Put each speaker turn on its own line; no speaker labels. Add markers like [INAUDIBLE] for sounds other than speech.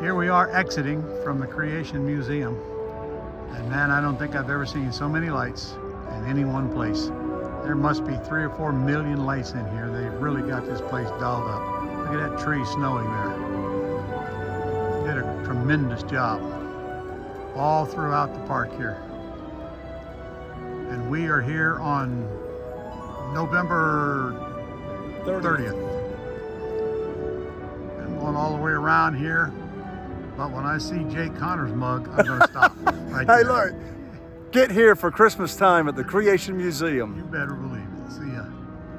Here we are exiting from the Creation Museum. And man, I don't think I've ever seen so many lights in any one place. There must be three or four million lights in here. They've really got this place dolled up. Look at that tree snowing there. Did a tremendous job all throughout the park here. And we are here on November 30th. I'm going all the way around here. But when I see Jake Conner's mug, I'm going to stop [LAUGHS] right
Hey, look, get here for Christmas time at the Creation Museum.
You better believe it.